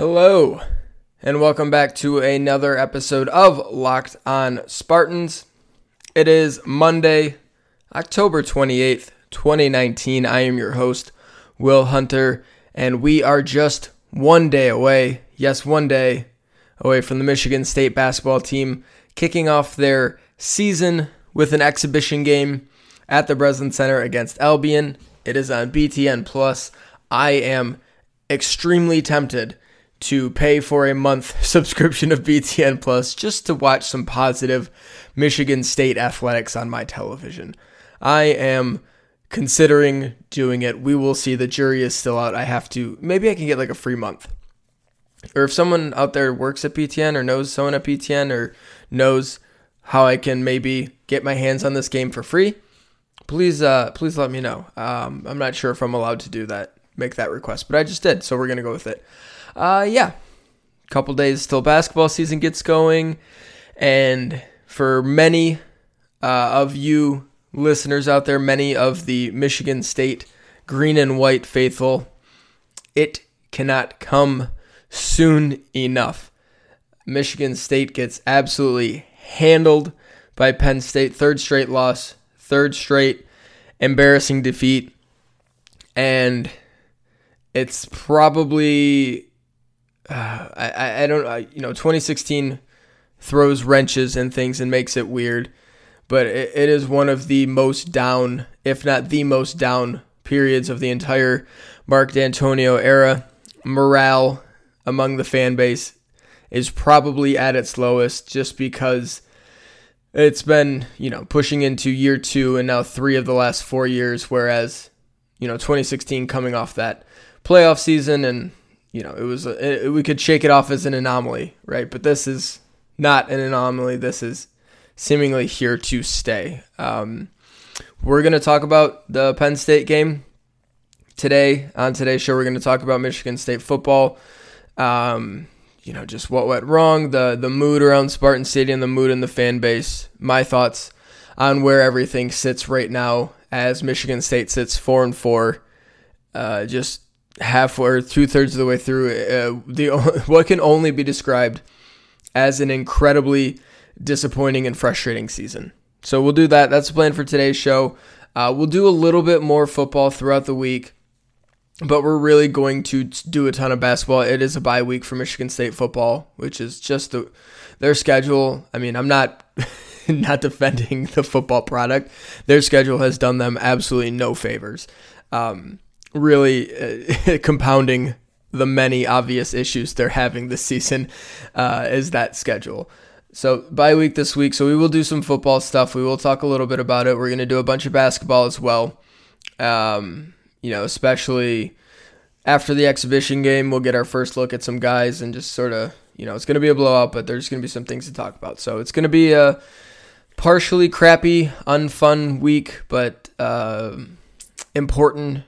Hello, and welcome back to another episode of Locked on Spartans. It is Monday, October 28th, 2019. I am your host, Will Hunter, and we are just one day away, yes, one day away from the Michigan State basketball team kicking off their season with an exhibition game at the Breslin Center against Albion. It is on BTN Plus. I am extremely tempted to pay for a month subscription of BTN Plus just to watch some positive Michigan State athletics on my television. I am considering doing it. We will see. The jury is still out. I have to, maybe I can get like a free month. Or if someone out there works at BTN or knows someone at BTN or knows how I can maybe get my hands on this game for free, please, uh, please let me know. Um, I'm not sure if I'm allowed to do that, make that request, but I just did, so we're gonna go with it uh, yeah, couple days till basketball season gets going, and for many uh, of you listeners out there, many of the Michigan State green and white faithful, it cannot come soon enough. Michigan State gets absolutely handled by Penn State. Third straight loss, third straight embarrassing defeat. And it's probably I, I don't I, you know 2016 throws wrenches and things and makes it weird, but it, it is one of the most down, if not the most down periods of the entire Mark Dantonio era. Morale among the fan base is probably at its lowest just because it's been, you know, pushing into year two and now three of the last four years, whereas, you know, 2016 coming off that playoff season and you know, it was a, it, we could shake it off as an anomaly, right? But this is not an anomaly. This is seemingly here to stay. Um, we're going to talk about the Penn State game today. On today's show, we're going to talk about Michigan State football. Um, you know, just what went wrong, the the mood around Spartan Stadium, the mood in the fan base, my thoughts on where everything sits right now as Michigan State sits four and four. Uh, just half or two thirds of the way through, uh, the what can only be described as an incredibly disappointing and frustrating season. So we'll do that. That's the plan for today's show. Uh, we'll do a little bit more football throughout the week, but we're really going to do a ton of basketball. It is a bye week for Michigan State football, which is just the, their schedule. I mean, I'm not. not defending the football product. Their schedule has done them absolutely no favors. Um, really uh, compounding the many obvious issues they're having this season uh, is that schedule. So bye week this week, so we will do some football stuff. We will talk a little bit about it. We're going to do a bunch of basketball as well. Um, you know, especially after the exhibition game, we'll get our first look at some guys and just sort of, you know, it's going to be a blowout, but there's going to be some things to talk about. So it's going to be a partially crappy, unfun week, but uh, important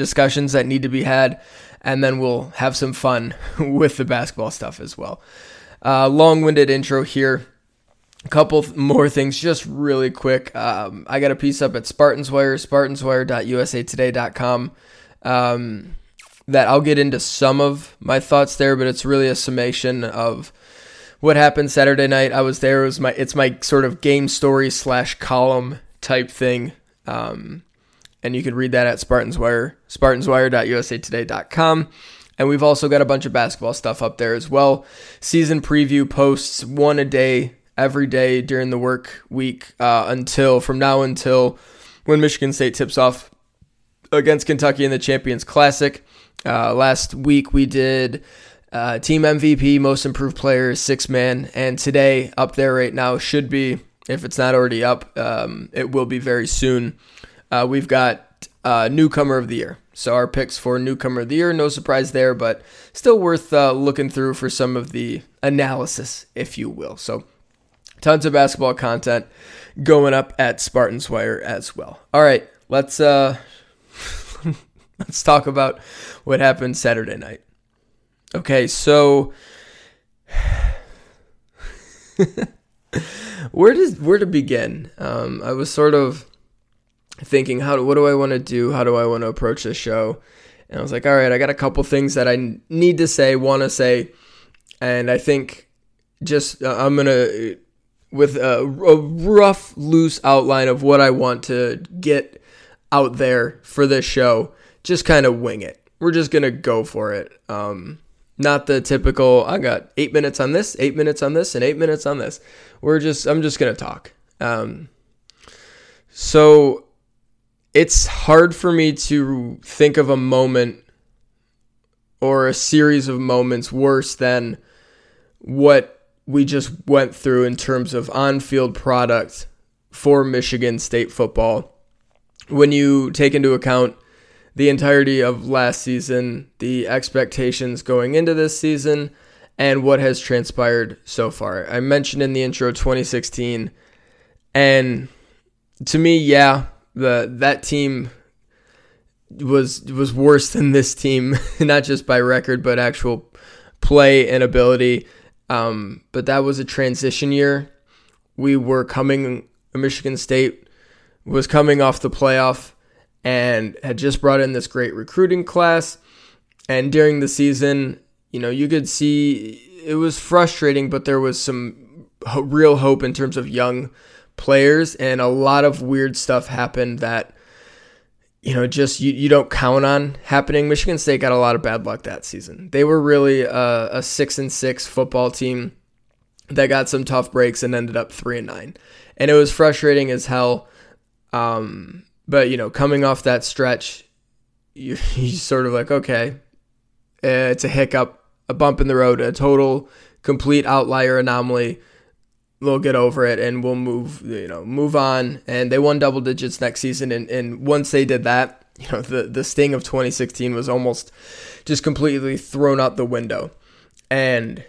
discussions that need to be had, and then we'll have some fun with the basketball stuff as well. Uh, Long winded intro here. A couple more things, just really quick. Um, I got a piece up at Spartans Wire, spartanswire.usatoday.com. Um, that I'll get into some of my thoughts there, but it's really a summation of what happened Saturday night. I was there. It was my it's my sort of game story slash column type thing. Um, and you can read that at Spartans Wire, spartanswire.usatoday.com. And we've also got a bunch of basketball stuff up there as well. Season preview posts, one a day, every day during the work week uh, until from now until when Michigan State tips off against Kentucky in the Champions Classic. Uh, last week we did uh, team MVP, most improved player, six man, and today up there right now should be, if it's not already up, um, it will be very soon uh, we've got uh, newcomer of the year. So our picks for newcomer of the year, no surprise there, but still worth uh, looking through for some of the analysis, if you will. So tons of basketball content going up at Spartans Wire as well. All right, let's uh, let's talk about what happened Saturday night. Okay, so where does where to begin? Um, I was sort of thinking how what do I want to do? How do I want to approach this show? And I was like, all right, I got a couple things that I need to say, want to say. And I think just uh, I'm going to, with a, a rough, loose outline of what I want to get out there for this show, just kind of wing it. We're just to go for it. Um, not the typical, I got eight minutes on this, eight minutes on this, and eight minutes on this. We're just, I'm just to talk. Um, so it's hard for me to think of a moment or a series of moments worse than what we just went through in terms of on field product for Michigan State football. When you take into account the entirety of last season, the expectations going into this season, and what has transpired so far. I mentioned in the intro 2016, and to me, yeah, the that team was was worse than this team, not just by record but actual play and ability. Um, but that was a transition year. We were coming. Michigan State was coming off the playoff and had just brought in this great recruiting class. And during the season, you know, you could see it was frustrating, but there was some real hope in terms of young players, and a lot of weird stuff happened that you know just you, you don't count on happening. Michigan State got a lot of bad luck that season. They were really a, a six and six football team that got some tough breaks and ended up three and nine, and it was frustrating as hell. Um, but you know, coming off that stretch, you you sort of like okay, it's a hiccup, a bump in the road, a total complete outlier anomaly they'll get over it and we'll move you know move on. And they won double digits next season. And, and once they did that you know the the sting of 2016 was almost just completely thrown out the window. And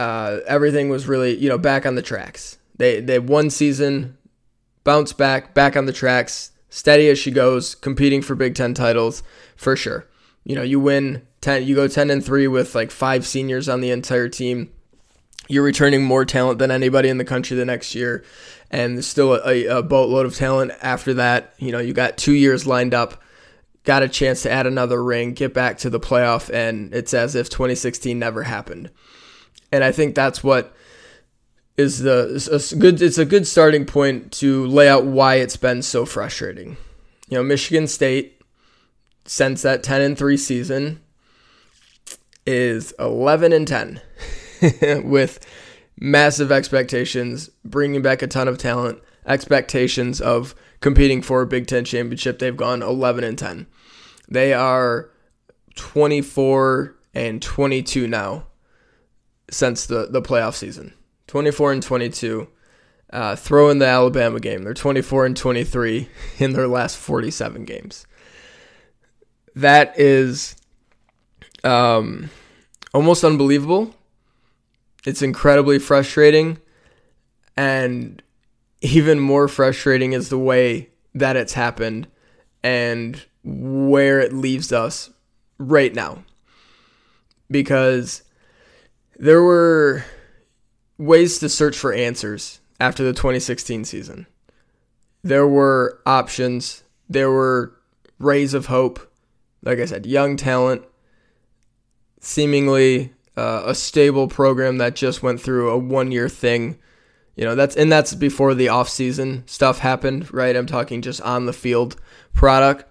uh, everything was really you know back on the tracks. They they one season bounce back back on the tracks steady as she goes competing for big 10 titles for sure. You know you win 10 you go 10 and 3 with like five seniors on the entire team you're returning more talent than anybody in the country the next year, and there's still a, a boatload of talent after that. You know, you got two years lined up, got a chance to add another ring, get back to the playoff, and it's as if 2016 never happened. And I think that's what is the a good. It's a good starting point to lay out why it's been so frustrating. You know, Michigan State since that 10 and 3 season is 11 and 10. with massive expectations, bringing back a ton of talent, expectations of competing for a Big Ten championship. They've gone 11 and 10. They are 24 and 22 now since the, the playoff season. 24 and 22. Uh, throw in the Alabama game. They're 24 and 23 in their last 47 games. That is um, almost unbelievable it's incredibly frustrating. And even more frustrating is the way that it's happened and where it leaves us right now. Because there were ways to search for answers after the 2016 season. There were options, there were rays of hope. Like I said, young talent, seemingly uh, a stable program that just went through a one year thing. You know, that's and that's before the off season stuff happened, right? I'm talking just on the field product.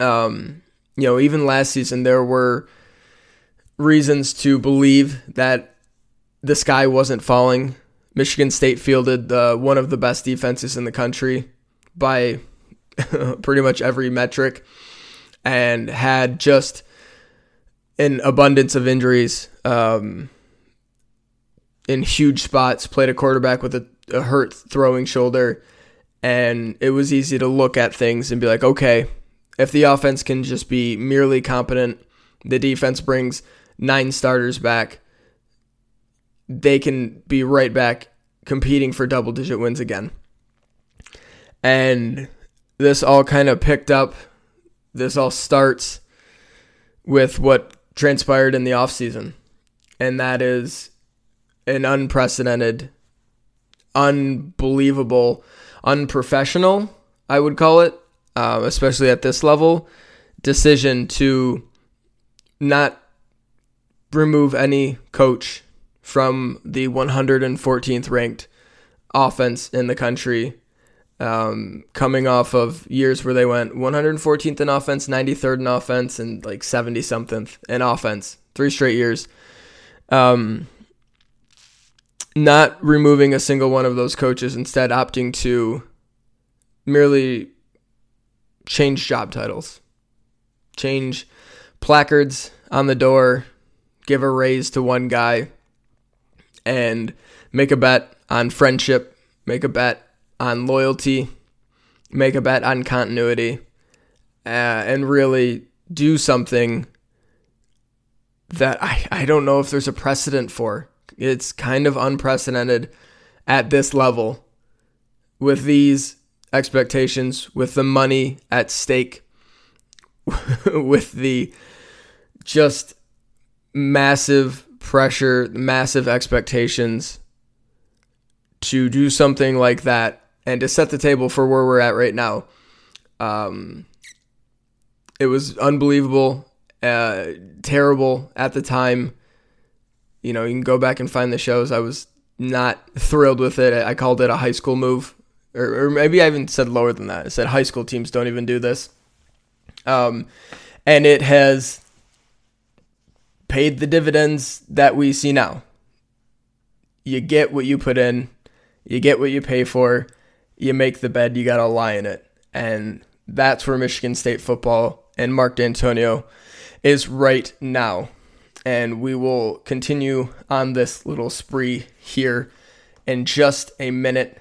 Um, you know, even last season there were reasons to believe that the sky wasn't falling. Michigan State fielded uh, one of the best defenses in the country by pretty much every metric and had just an abundance of injuries um, in huge spots. Played a quarterback with a, a hurt throwing shoulder, and it was easy to look at things and be like, okay, if the offense can just be merely competent, the defense brings nine starters back, they can be right back competing for double digit wins again. And this all kind of picked up. This all starts with what transpired in the offseason. And that is an unprecedented, unbelievable, unprofessional, I would call it, uh, especially at this level, decision to not remove any coach from the 114th ranked offense in the country, um, coming off of years where they went 114th in offense, 93rd in offense, and like 70 something in offense, three straight years. Um, not removing a single one of those coaches, instead opting to merely change job titles, change placards on the door, give a raise to one guy, and make a bet on friendship, make a bet on loyalty, make a bet on continuity, uh, and really do something that I, I don't know if there's a precedent for. It's kind of unprecedented at this level with these expectations, with the money at stake, with the just massive pressure, massive expectations to do something like that and to set the table for where we're at right now. Um, it was unbelievable, uh, terrible at the time. You know, you can go back and find the shows. I was not thrilled with it. I called it a high school move, or, or maybe I even said lower than that. I said high school teams don't even do this. Um, and it has paid the dividends that we see now. You get what you put in, you get what you pay for, you make the bed, you got to lie in it. And that's where Michigan State football and Mark Dantonio is right now. And we will continue on this little spree here in just a minute.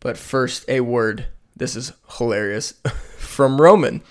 But first, a word. This is hilarious from Roman.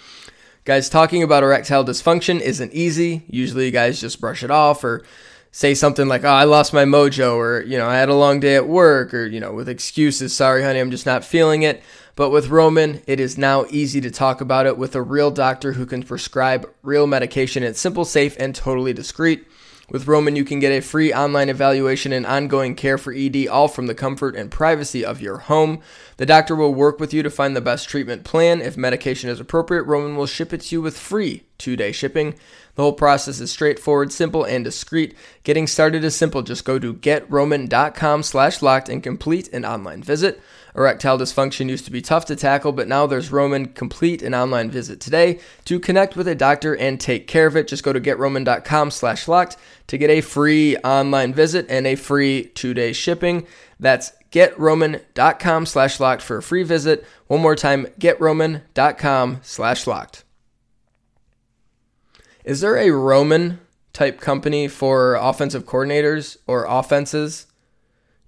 Guys, talking about erectile dysfunction isn't easy. Usually, you guys just brush it off or say something like, oh, I lost my mojo, or, you know, I had a long day at work, or, you know, with excuses, sorry, honey, I'm just not feeling it. But with Roman, it is now easy to talk about it with a real doctor who can prescribe real medication. It's simple, safe, and totally discreet. With Roman, you can get a free online evaluation and ongoing care for ED, all from the comfort and privacy of your home. The doctor will work with you to find the best treatment plan. If medication is appropriate, Roman will ship it to you with free two day shipping. The whole process is straightforward, simple, and discreet. Getting started is simple. Just go to getroman.com slash locked and complete an online visit. Erectile dysfunction used to be tough to tackle, but now there's Roman. Complete an online visit today to connect with a doctor and take care of it. Just go to getroman.com slash locked to get a free online visit and a free two-day shipping. That's getroman.com slash locked for a free visit. One more time, getroman.com slash locked. Is there a Roman type company for offensive coordinators or offenses?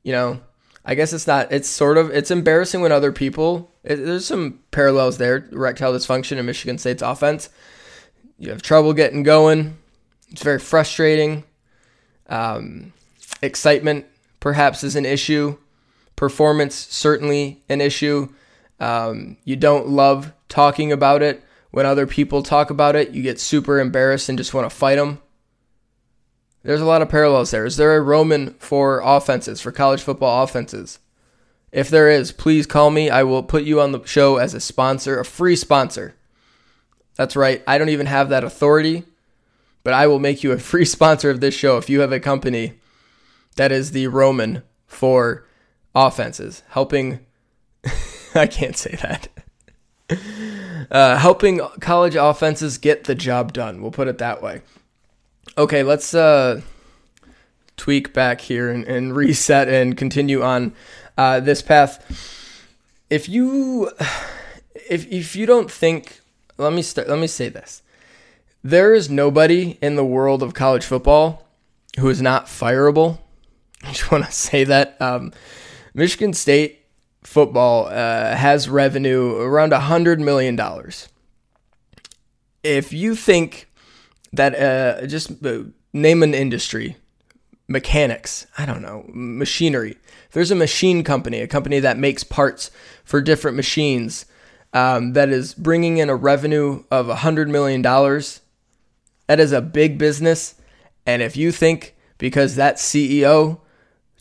You know, I guess it's not. It's sort of. It's embarrassing when other people. It, there's some parallels there. Erectile dysfunction in Michigan State's offense. You have trouble getting going. It's very frustrating. Um, excitement perhaps is an issue. Performance certainly an issue. Um, you don't love talking about it. When other people talk about it, you get super embarrassed and just want to fight them. There's a lot of parallels there. Is there a Roman for offenses, for college football offenses? If there is, please call me. I will put you on the show as a sponsor, a free sponsor. That's right. I don't even have that authority, but I will make you a free sponsor of this show if you have a company that is the Roman for offenses, helping. I can't say that. Uh, helping college offenses get the job done. We'll put it that way. Okay, let's uh, tweak back here and, and reset and continue on uh, this path. If you if if you don't think, let me. Let me say this: there is nobody in the world of college football who is not fireable. I just want to say that um, Michigan State football uh, has revenue around a hundred million dollars. If you think that uh, just uh, name an industry mechanics i don't know machinery. There's a machine company a company that makes parts for different machines um, that is bringing in a revenue of a $100 million that is a big business. And if you think because that ceo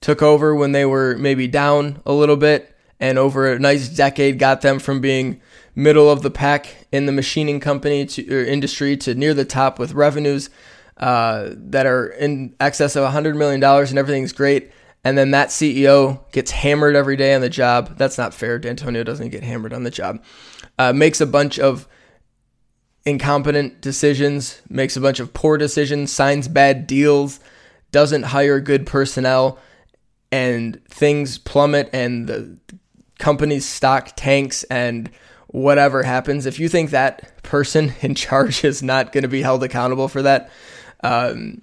took over when they were maybe down a little bit and over a nice decade got them from being middle of the pack in the machining company to, industry to near the top with revenues uh, that are in excess of $100 million and everything's great. And then that CEO gets hammered every day on the job. That's not fair. Dantonio doesn't get hammered on the job. Uh, makes a bunch of incompetent decisions, makes a bunch of poor decisions, signs bad deals, doesn't hire good personnel, and things plummet and the company's stock tanks and whatever happens. If you think that person in charge is not going to be held accountable for that, um,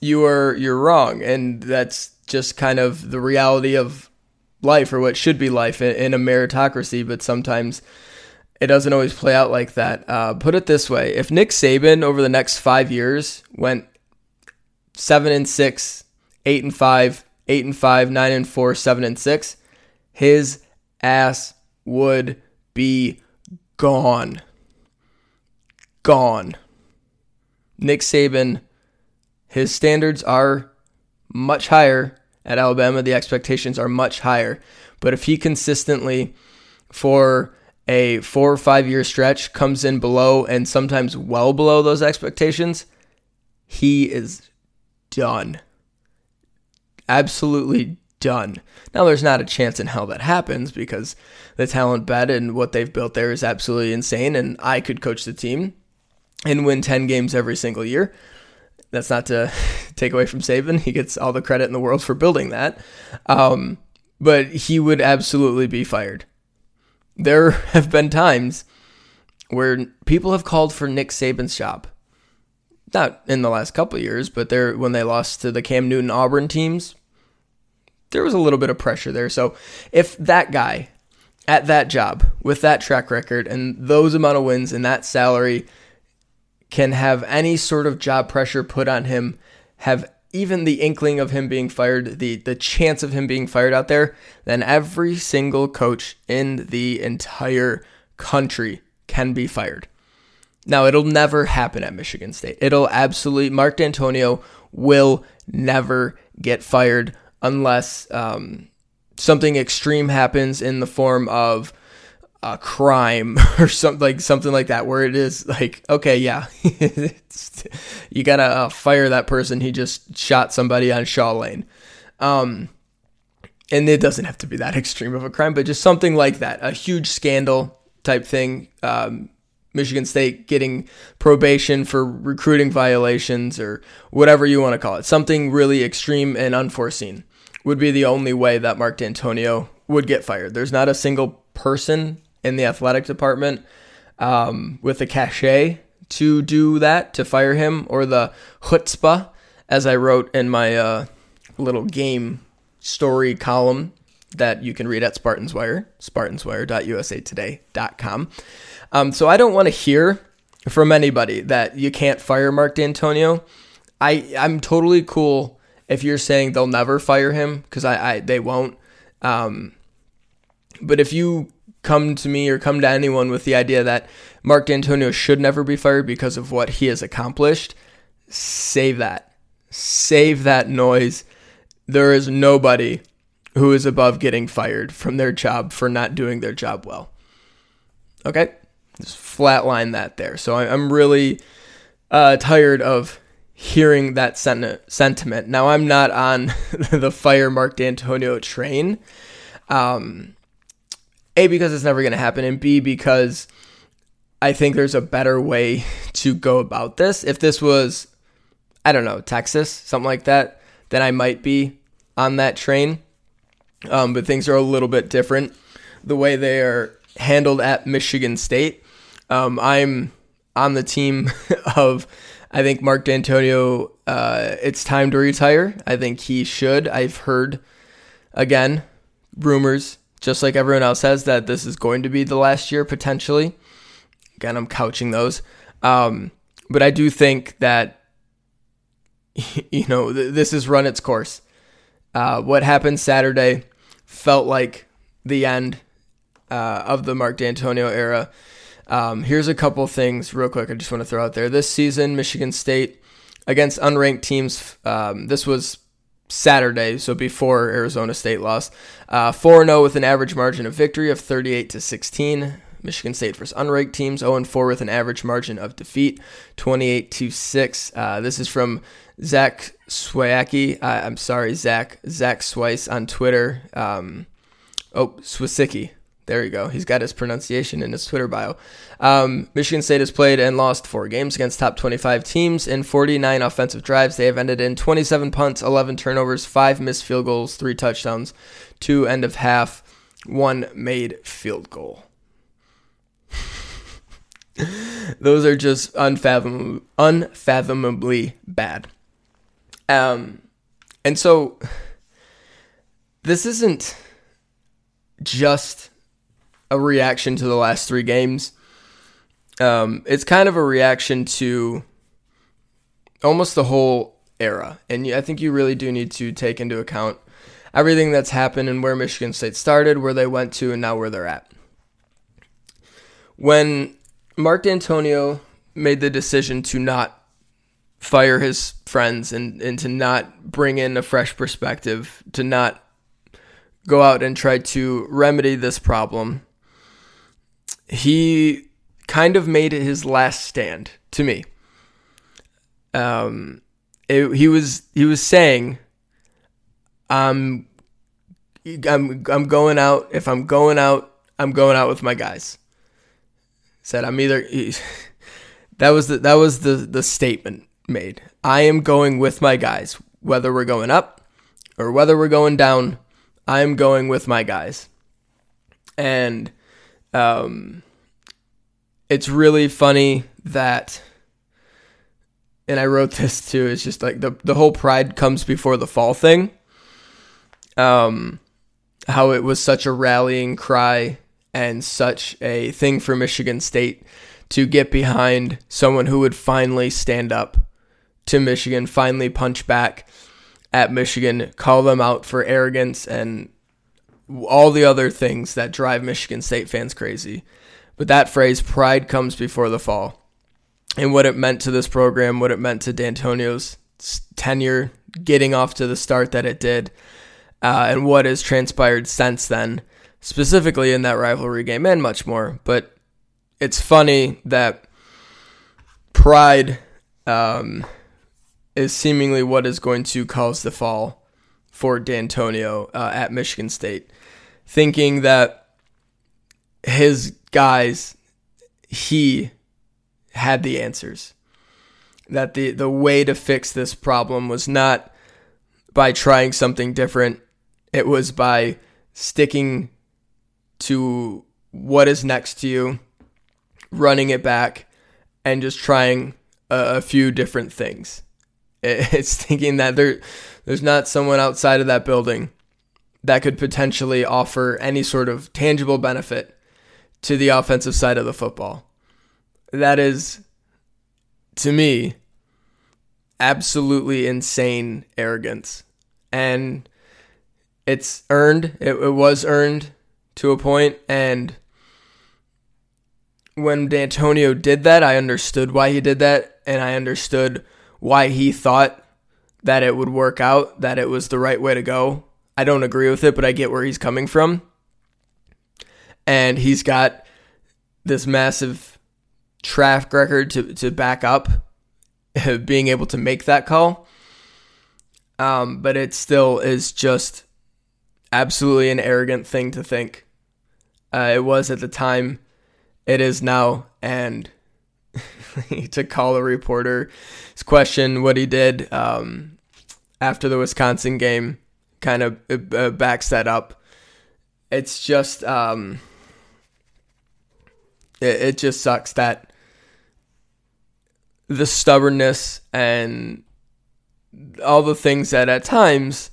you are you're wrong, and that's just kind of the reality of life or what should be life in, in a meritocracy. But sometimes it doesn't always play out like that. Uh, put it this way: if Nick Saban over the next five years went seven and six, eight and five, eight and five, nine and four, seven and six, his ass would be gone. Gone. Nick Saban, his standards are much higher at Alabama. The expectations are much higher. But if he consistently, for a four or five year stretch, comes in below and sometimes well below those expectations, he is done. Absolutely done. Now, there's not a chance in hell that happens because the talent bed and what they've built there is absolutely insane. And I could coach the team and win 10 games every single year. That's not to take away from Saban. He gets all the credit in the world for building that. Um, but he would absolutely be fired. There have been times where people have called for Nick Saban's job. Not in the last couple years, but there when they lost to the Cam Newton Auburn teams, there was a little bit of pressure there. So if that guy at that job with that track record and those amount of wins and that salary can have any sort of job pressure put on him, have even the inkling of him being fired, the the chance of him being fired out there, then every single coach in the entire country can be fired. Now, it'll never happen at Michigan State. It'll absolutely Mark Dantonio will never get fired unless um, something extreme happens in the form of a crime or something like something like that where it is like okay yeah you gotta uh, fire that person. He just shot somebody on shaw lane. Um, and it doesn't have to be that extreme of a crime but just something like that a huge scandal type thing um, michigan state getting probation for recruiting violations or whatever you want to call it something really extreme and unforeseen would be the only way that mark dantonio would get fired there's not a single person in the athletic department um, with the cachet to do that, to fire him, or the chutzpah, as I wrote in my uh, little game story column that you can read at Spartans Wire, spartanswire.usatoday.com. Um, so I don't want to hear from anybody that you can't fire Mark Dantonio. I I'm totally cool if you're saying they'll never fire him because I, I they won't. Um, but if you come to me or come to anyone with the idea that Mark Dantonio should never be fired because of what he has accomplished, save that. Save that noise. There is nobody who is above getting fired from their job for not doing their job well. Okay? Just flatline that there. So I'm really uh, tired of hearing that sentiment. Now, I'm not on the fire Mark Dantonio train. Um, a, because it's never going to happen, and B, because I think there's a better way to go about this. If this was, I don't know, Texas, something like that, then I might be on that train. Um, but things are a little bit different the way they are handled at Michigan State. Um, I'm on the team of, I think Mark Dantonio, uh, it's time to retire. I think he should. I've heard, again, rumors just like everyone else has, that this is going to be the last year potentially. Again, I'm couching those. Um, but I do think that, you know, th- this has run its course. Uh, what happened Saturday felt like the end uh, of the Mark Dantonio era. Um, here's a couple things, real quick. I just want to throw out there. This season, Michigan State against unranked teams. Um, this was Saturday, so before Arizona State lost. Uh, 4 0 with an average margin of victory of 38 to 16. Michigan State versus unranked teams, 0 4 with an average margin of defeat, 28 to 6. Uh, this is from Zach Swayaki. Uh, I'm sorry, Zach. Zach Swice on Twitter. Um, oh, Swisicki. There you go. He's got his pronunciation in his Twitter bio. Um, Michigan State has played and lost four games against top 25 teams in 49 offensive drives. They have ended in 27 punts, 11 turnovers, five missed field goals, three touchdowns, two end of half, one made field goal. Those are just unfathomably, unfathomably bad. Um, and so this isn't just a reaction to the last three games. Um, it's kind of a reaction to almost the whole era, and I think you really do need to take into account everything that's happened and where Michigan State started, where they went to, and now where they're at. When Mark Dantonio made the decision to not fire his friends and, and to not bring in a fresh perspective, to not go out and try to remedy this problem, he kind of made it his last stand to me. Um, it, he was he was saying, "I'm, I'm, I'm going out. If I'm going out, I'm going out with my guys." Said I'm either. He, that was the that was the the statement made. I am going with my guys, whether we're going up or whether we're going down. I am going with my guys, and um, it's really funny that, and I wrote this too. It's just like the the whole pride comes before the fall thing. Um, how it was such a rallying cry and such a thing for Michigan State to get behind someone who would finally stand up to Michigan, finally punch back at Michigan, call them out for arrogance and all the other things that drive Michigan State fans crazy. But that phrase, pride comes before the fall, and what it meant to this program, what it meant to Dantonio's tenure, getting off to the start that it did, uh, and what has transpired since then, specifically in that rivalry game and much more. But it's funny that pride um, is seemingly what is going to cause the fall for Dantonio uh, at Michigan State thinking that his guys, he had the answers. That the, the way to fix this problem was not by trying something different, it was by sticking to what is next to you, running it back, and just trying a, a few different things. It's thinking that there, there's not someone outside of that building that could potentially offer any sort of tangible benefit to the offensive side of the football. That is, to me, absolutely insane arrogance. And it's earned, it, it was earned to a point, and when Dantonio did that, I understood why he did that, and I understood why he thought that it would work out, that it was the right way to go. I don't agree with it, but I get where he's coming from. And he's got this massive track record to, to back up being able to make that call. Um, but it still is just absolutely an arrogant thing to think. Uh, it was at the time, it is now, and to call a reporter, question what he did um, after the Wisconsin game kind of uh, backs that up. It's just um, it, it just sucks that the stubbornness and all the things that at times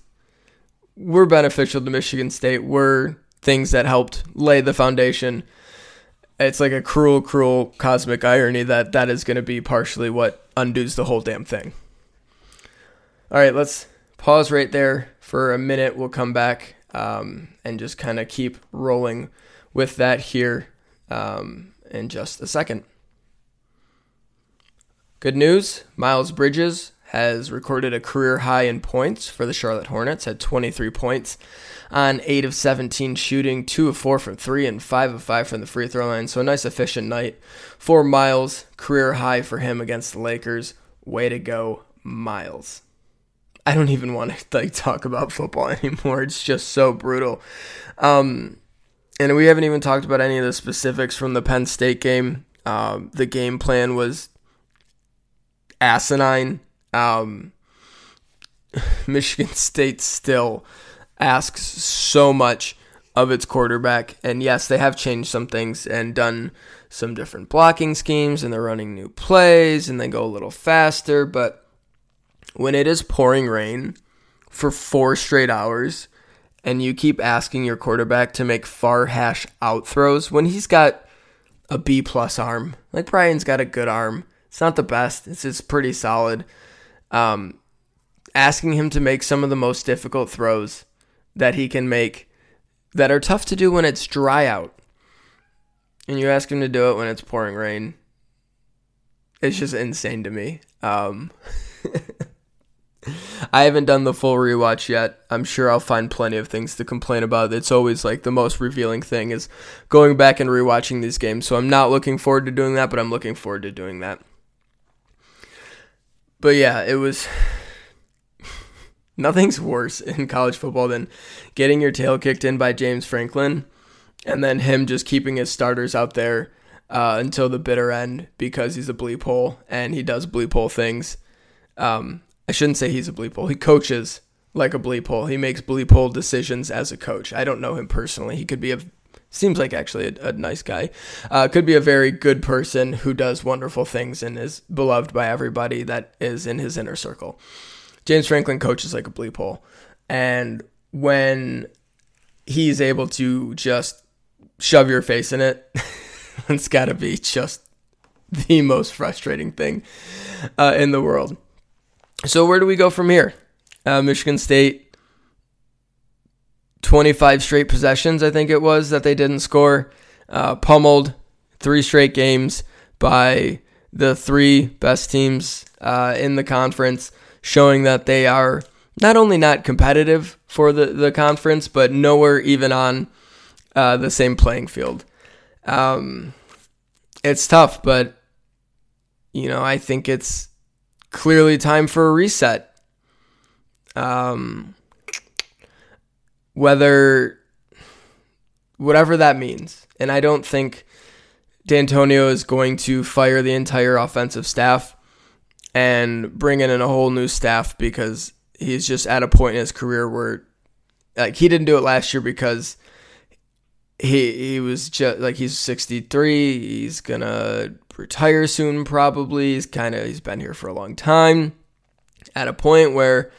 were beneficial to Michigan State were things that helped lay the foundation. It's like a cruel, cruel cosmic irony that that is going to be partially what undoes the whole damn thing. All right, let's pause right there for a minute. We'll come back um, and just kind of keep rolling with that here um, in just a second. Good news Miles Bridges has recorded a career high in points for the Charlotte Hornets, at 23 points on 8 of 17 shooting, 2 of 4 from 3, and 5 of 5 from the free throw line. So a nice efficient night for Miles. Career high for him against the Lakers. Way to go, Miles. I don't even want to like talk about football anymore. It's just so brutal. Um, and we haven't even talked about any of the specifics from the Penn State game. Um, the game plan was asinine. Um, Michigan State still asks so much of its quarterback. And yes, they have changed some things and done some different blocking schemes, and they're running new plays and they go a little faster. But when it is pouring rain for four straight hours, and you keep asking your quarterback to make far hash out throws when he's got a B plus arm, like Brian's got a good arm. It's not the best. It's just pretty solid. Um, asking him to make some of the most difficult throws that he can make that are tough to do when it's dry out. And you ask him to do it when it's pouring rain. It's just insane to me. Um, I haven't done the full rewatch yet. I'm sure I'll find plenty of things to complain about. It's always like the most revealing thing is going back and rewatching these games. So I'm not looking forward to doing that, but I'm looking forward to doing that. But yeah, it was nothing's worse in college football than getting your tail kicked in by James Franklin and then him just keeping his starters out there uh, until the bitter end because he's a bleep hole and he does bleep hole things. Um, I shouldn't say he's a bleep hole. He coaches like a bleep hole. He makes bleep hole decisions as a coach. I don't know him personally. He could be a seems like actually a, a nice guy. Uh, could be a very good person who does wonderful things and is beloved by everybody that is in his inner circle. James Franklin coaches like a bleep hole. And when he's able to just shove your face in it, it's got to be just the most frustrating thing uh, in the world. So, where do we go from here? Uh, Michigan State, 25 straight possessions, I think it was, that they didn't score. Uh, pummeled three straight games by the three best teams uh, in the conference showing that they are not only not competitive for the, the conference, but nowhere even on uh, the same playing field. Um, it's tough, but you know, I think it's clearly time for a reset. Um, whether whatever that means, and I don't think Dantonio is going to fire the entire offensive staff and bring in a whole new staff because he's just at a point in his career where like he didn't do it last year because he he was just like he's 63 he's gonna retire soon probably. He's kind of he's been here for a long time at a point where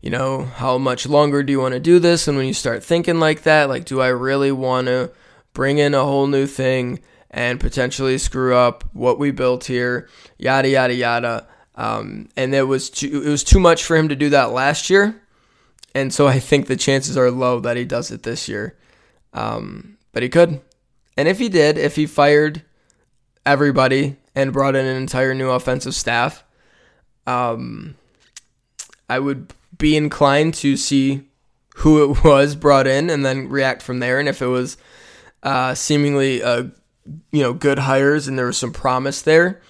you know how much longer do you want to do this? And when you start thinking like that like do i really want to bring in a whole new thing and potentially screw up what we built here? Yada yada yada. Um, and it was too, it was too much for him to do that last year, and so I think the chances are low that he does it this year. Um, but he could, and if he did, if he fired everybody and brought in an entire new offensive staff, um, I would be inclined to see who it was brought in and then react from there. And if it was uh, seemingly a you know good hires and there was some promise there,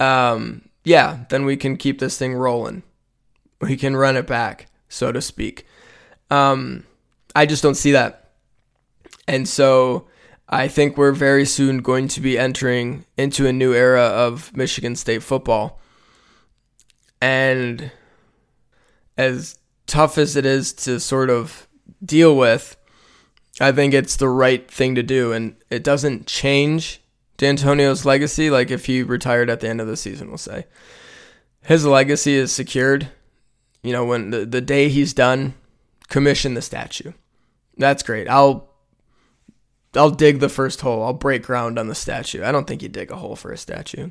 um, yeah, then we can keep this thing rolling. We can run it back, so to speak. Um, I just don't see that. And so I think we're very soon going to be entering into a new era of Michigan State football. And as tough as it is to sort of deal with, I think it's the right thing to do. And it doesn't change Dantonio's legacy, like if he retired at the end of the season, we'll say, his legacy is secured. You know, when the, the day he's done, commission the statue. That's great. I'll I'll dig the first hole. I'll break ground on the statue. I don't think you dig a hole for a statue.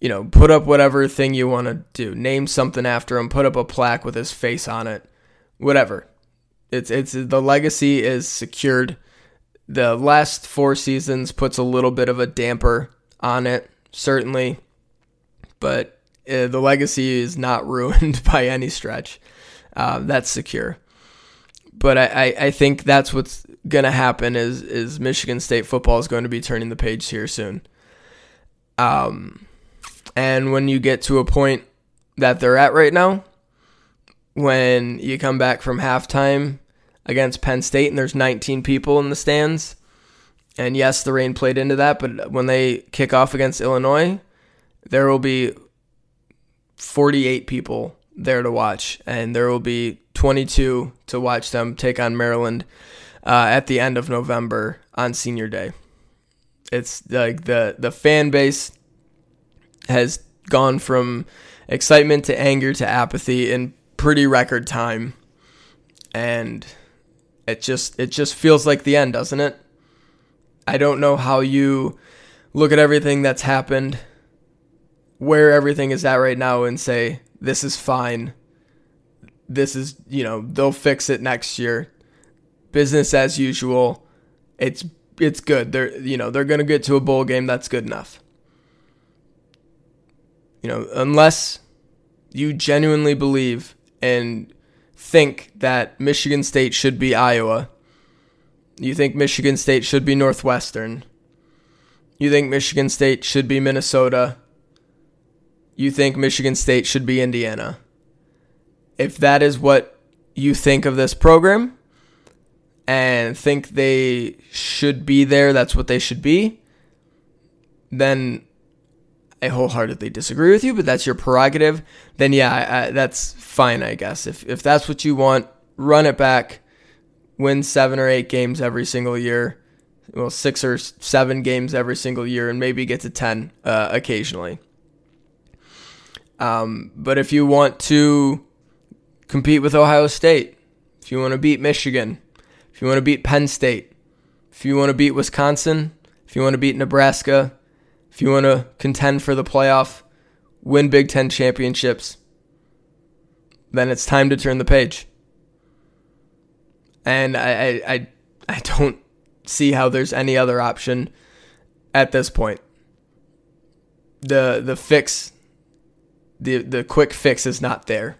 You know, put up whatever thing you want to do. Name something after him. Put up a plaque with his face on it. Whatever. It's it's the legacy is secured the last four seasons puts a little bit of a damper on it, certainly, but uh, the legacy is not ruined by any stretch. Uh, that's secure. But I, I, I think that's what's gonna happen is is Michigan State football is going to be turning the page here soon. Um, and when you get to a point that they're at right now, when you come back from halftime against Penn State and there's 19 people in the stands, and yes, the rain played into that, but when they kick off against Illinois, there will be 48 people there to watch, and there will be 22 to watch them take on Maryland uh, at the end of November on Senior Day. It's like the the fan base has gone from excitement to anger to apathy in pretty record time, and it just it just feels like the end, doesn't it? I don't know how you look at everything that's happened, where everything is at right now, and say this is fine. This is you know they'll fix it next year. Business as usual. It's it's good. They're you know they're gonna get to a bowl game. That's good enough. You know unless you genuinely believe and think that Michigan State should be Iowa. You think Michigan State should be Northwestern. You think Michigan State should be Minnesota. You think Michigan State should be Indiana. If that is what you think of this program, and think they should be there, that's what they should be, then I wholeheartedly disagree with you, but that's your prerogative. Then yeah, I, I, that's fine, I guess. If if that's what you want, run it back, win seven or eight games every single year, well six or seven games every single year, and maybe get to ten uh, occasionally. Um, but if you want to compete with Ohio State, if you want to beat Michigan, if you want to beat Penn State, if you want to beat Wisconsin, if you want to beat Nebraska, if you want to contend for the playoff, win Big Ten championships, then it's time to turn the page. And I, I, I don't see how there's any other option at this point. The the fix, the the quick fix is not there.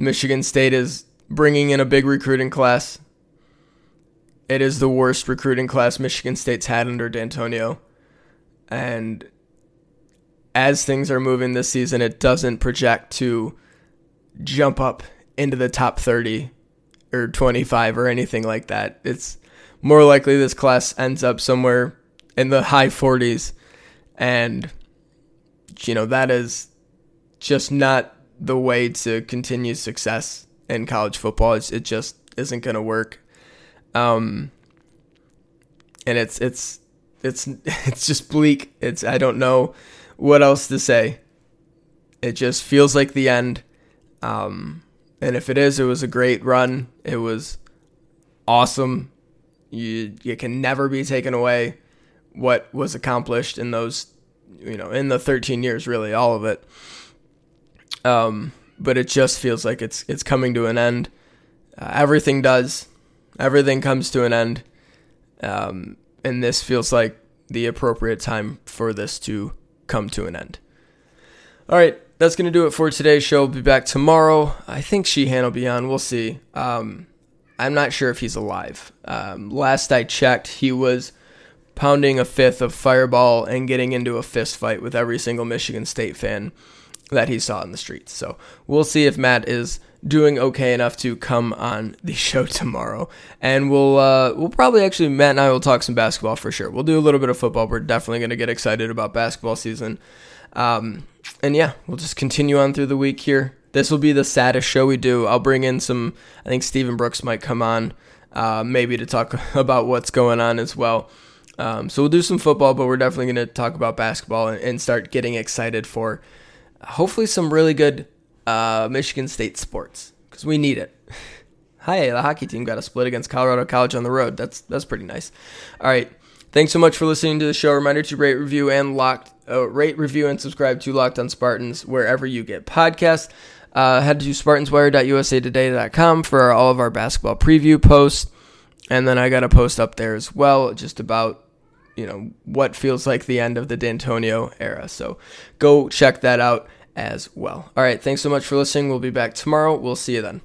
Michigan State is bringing in a big recruiting class. It is the worst recruiting class Michigan State's had under Dantonio. And as things are moving this season, it doesn't project to jump up into the top 30 or 25 or anything like that. It's more likely this class ends up somewhere in the high 40s. And, you know, that is just not the way to continue success in college football. It's, it just isn't going to work. Um, and it's it's it's it's just bleak. It's I don't know what else to say. It just feels like the end. Um, and if it is, it was a great run. It was awesome. You you can never be taken away what was accomplished in those you know in the 13 years really all of it um but it just feels like it's it's coming to an end. Uh, everything does. Everything comes to an end. Um, and this feels like the appropriate time for this to come to an end. All right, that's to do it for today's show. We'll be back tomorrow. I think Sheehan will be on. We'll see. Um, I'm not sure if he's alive. Um, last I checked, he was pounding a fifth of Fireball and getting into a fist fight with every single Michigan State fan that he saw in the streets. So we'll see if Matt is doing okay enough to come on the show tomorrow. And we'll uh, we'll probably actually Matt and I will talk some basketball for sure. We'll do a little bit of football. We're definitely going to get excited about basketball season. Um, and yeah, we'll just continue on through the week here. This will be the saddest show we do. I'll bring in some. I think Stephen Brooks might come on, uh, maybe to talk about what's going on as well. Um, so we'll do some football, but we're definitely going to talk about basketball and, and start getting excited for hopefully some really good uh, Michigan State sports because we need it. Hi, the hockey team got a split against Colorado College on the road. That's that's pretty nice. All right, thanks so much for listening to the show. Reminder to rate, review, and locked uh, rate, review, and subscribe to Locked On Spartans wherever you get podcasts. Uh, head to SpartansWire.USAToday.com for all of our basketball preview posts, and then I got a post up there as well, just about you know, what feels like the end of the Dantonio era. So go check that out as well. All right, thanks so much for listening. We'll be back tomorrow. We'll see you then.